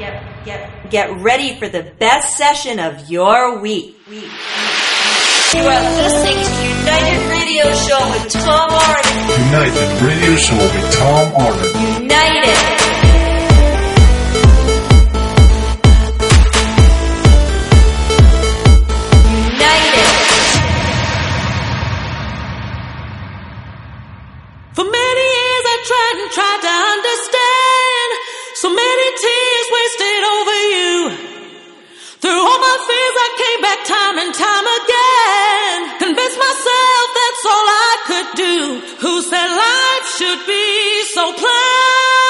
Get, get, get ready for the best session of your week. week. You are listening to United Radio Show with Tom Arden. United Radio Show with Tom Arden. United. do? Who said life should be so plain?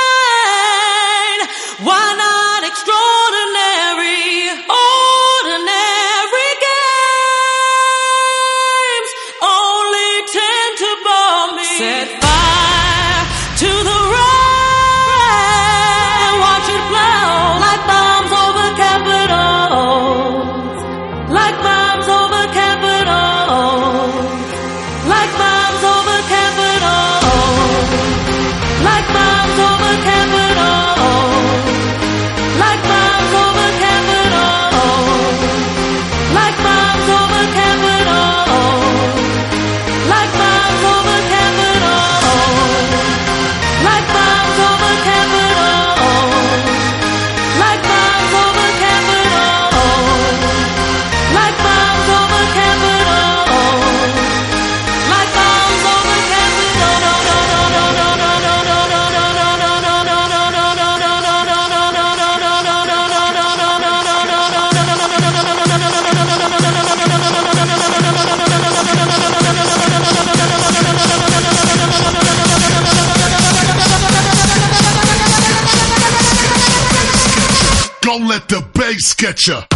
sketcher.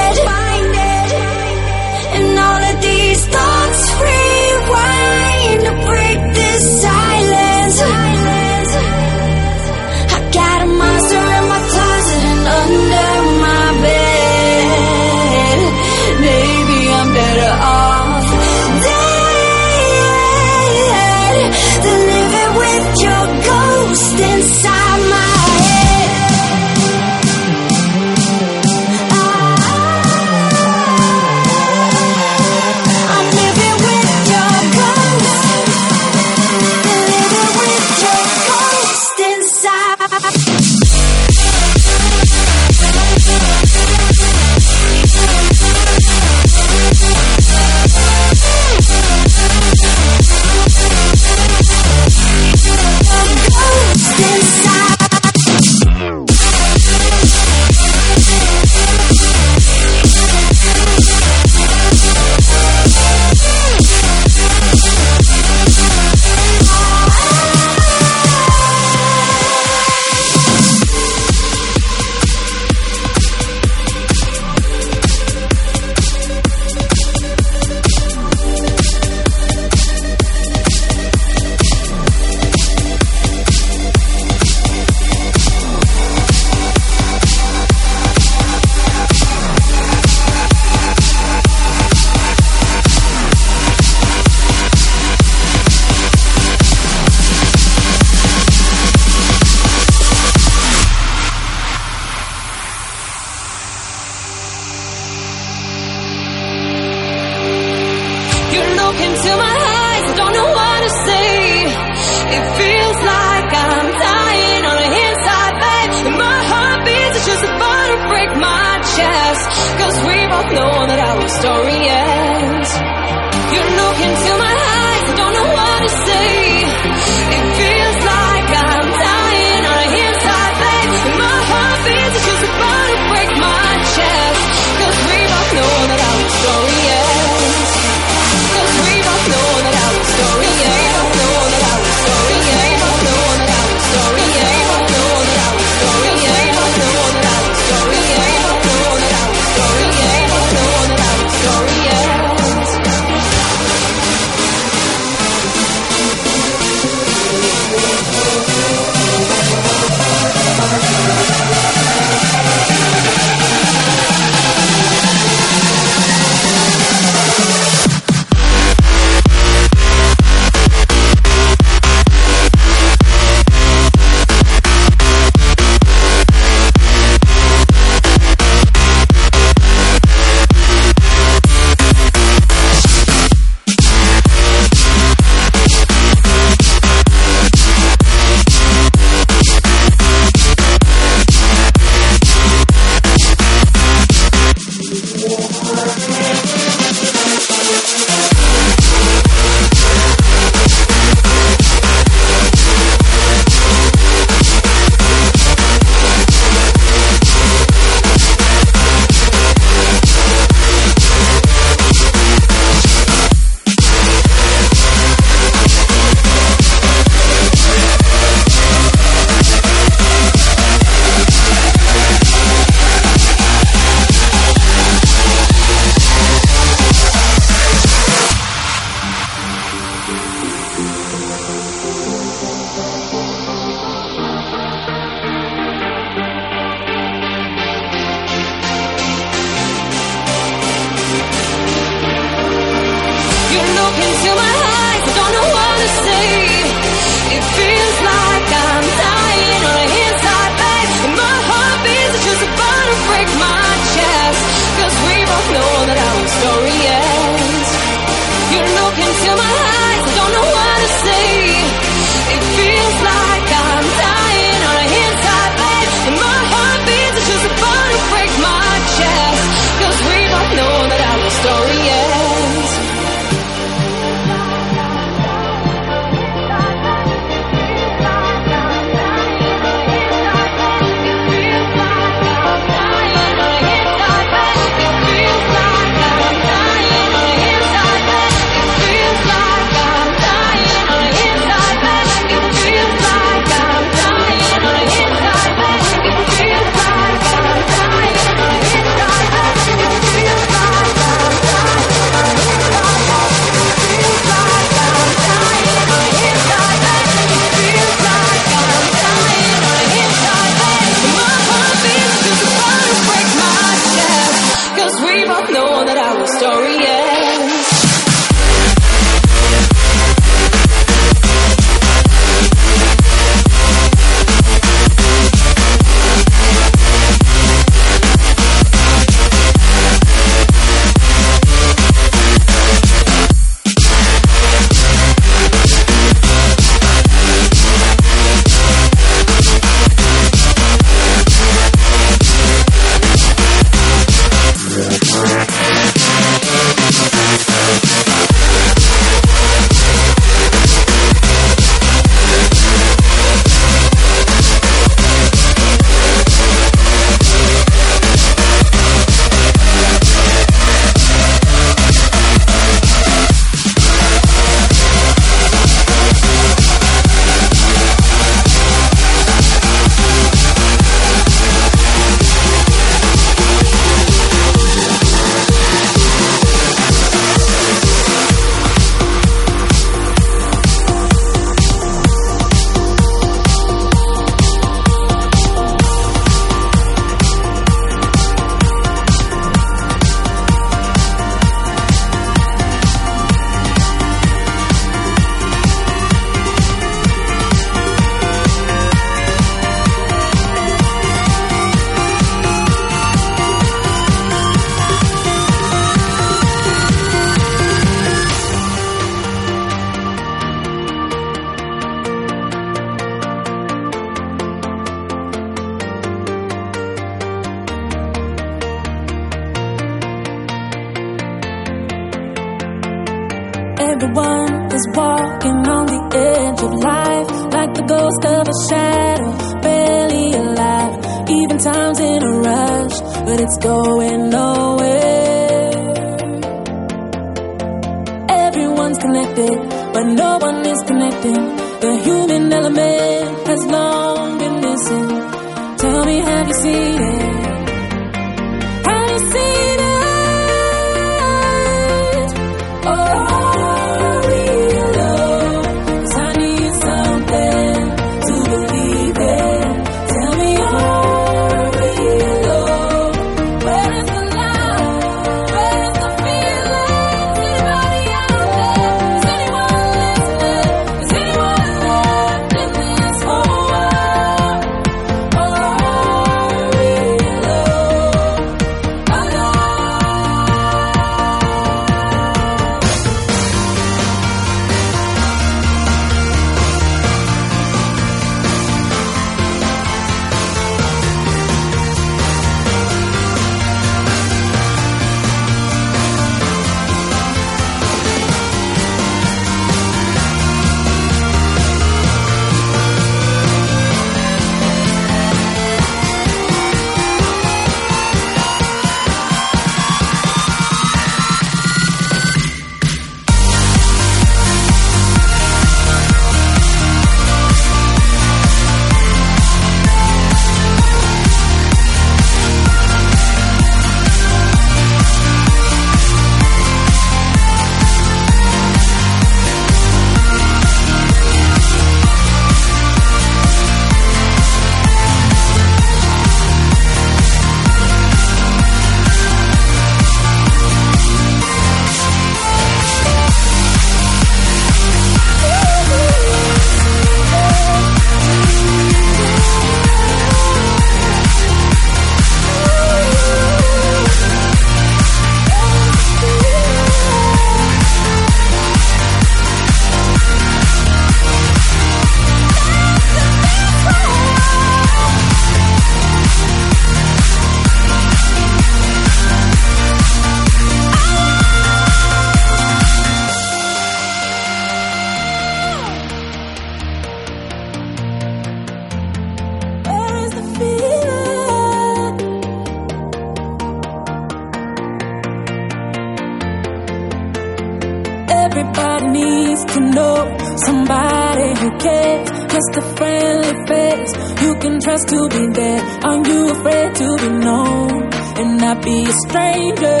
just to be there? Are you afraid to be known and not be a stranger?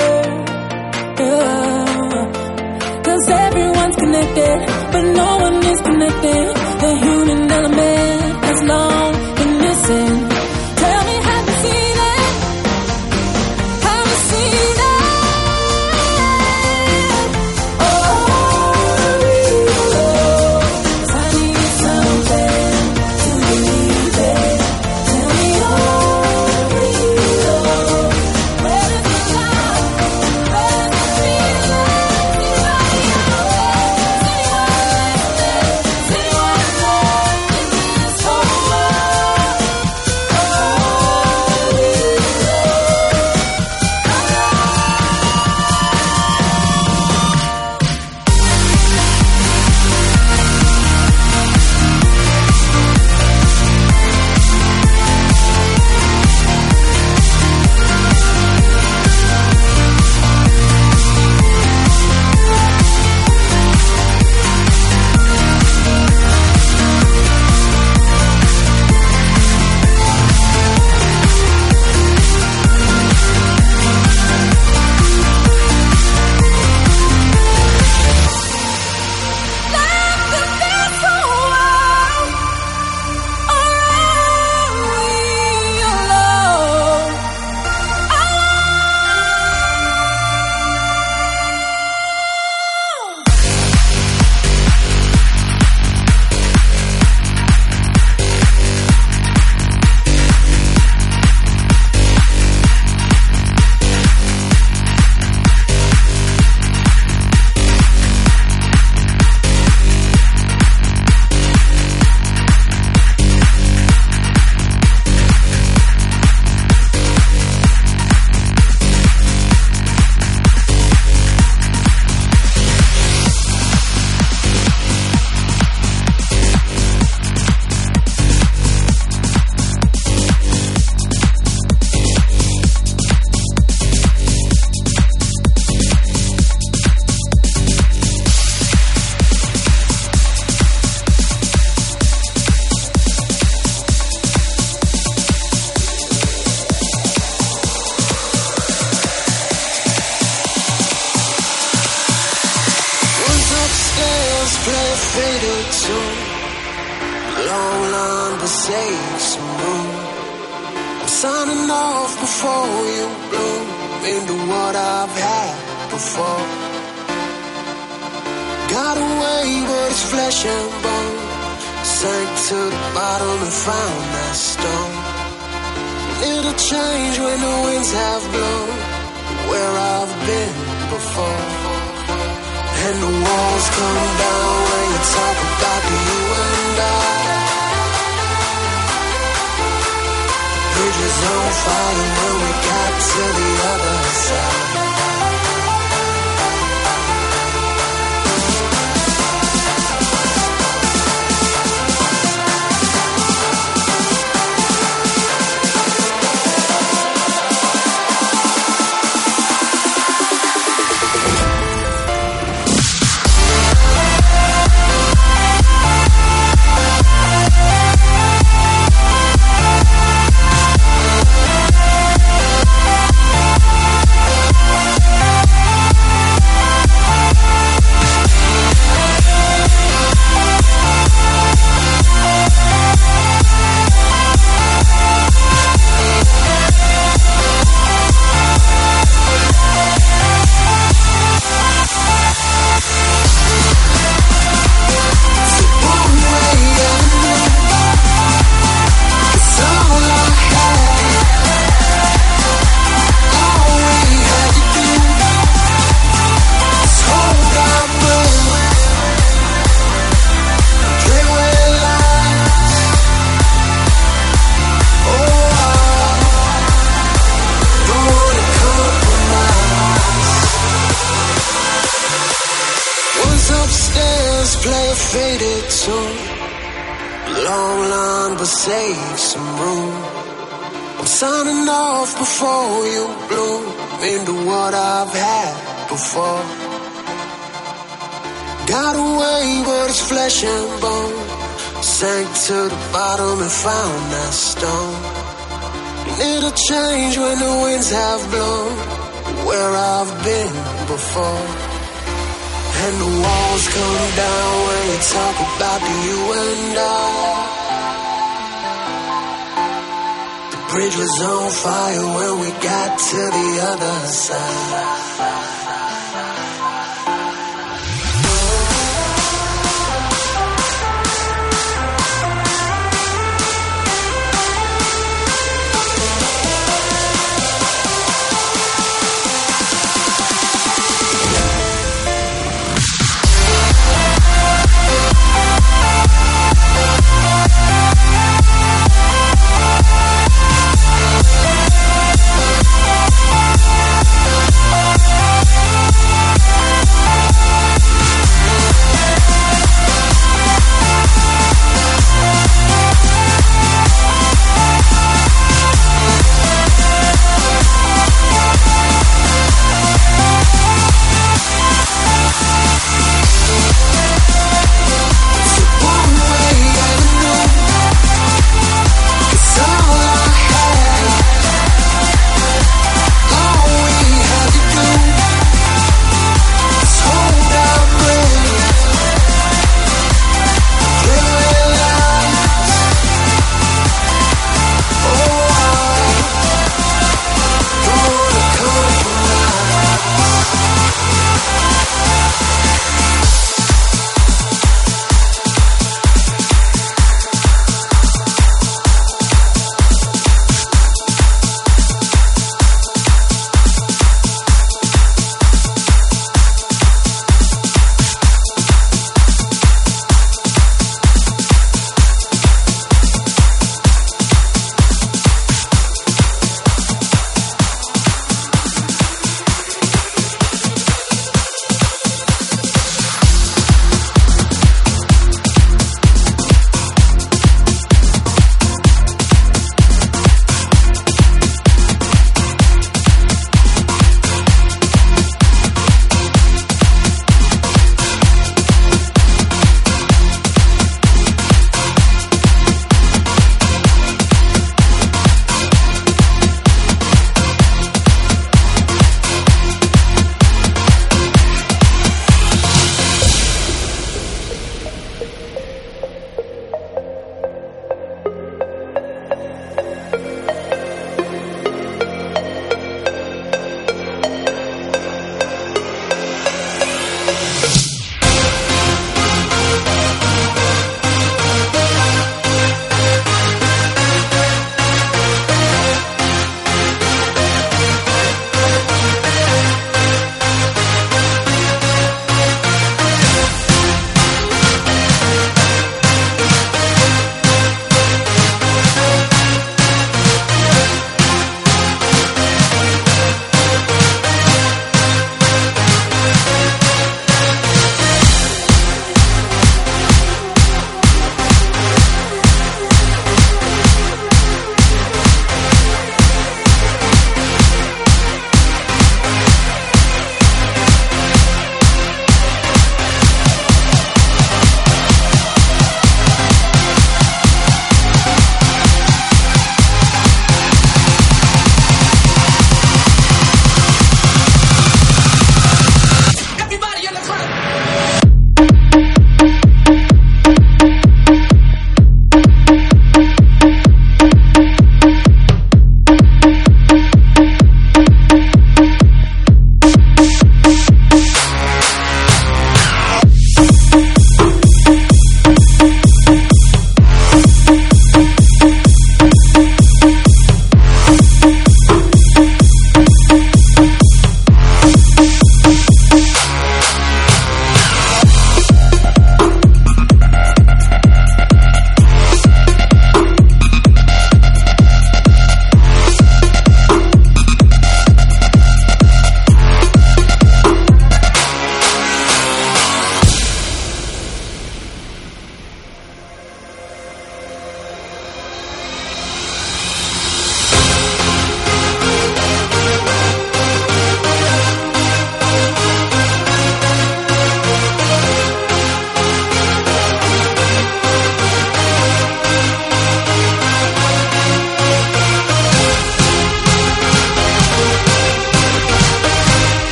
Yeah. Cause everyone's connected, but no one is connected. The human fighting when we got to the other side. It'll change when the winds have blown. Where I've been before. And the walls come down when you talk about the you and I. The bridge was on fire when we got to the other side.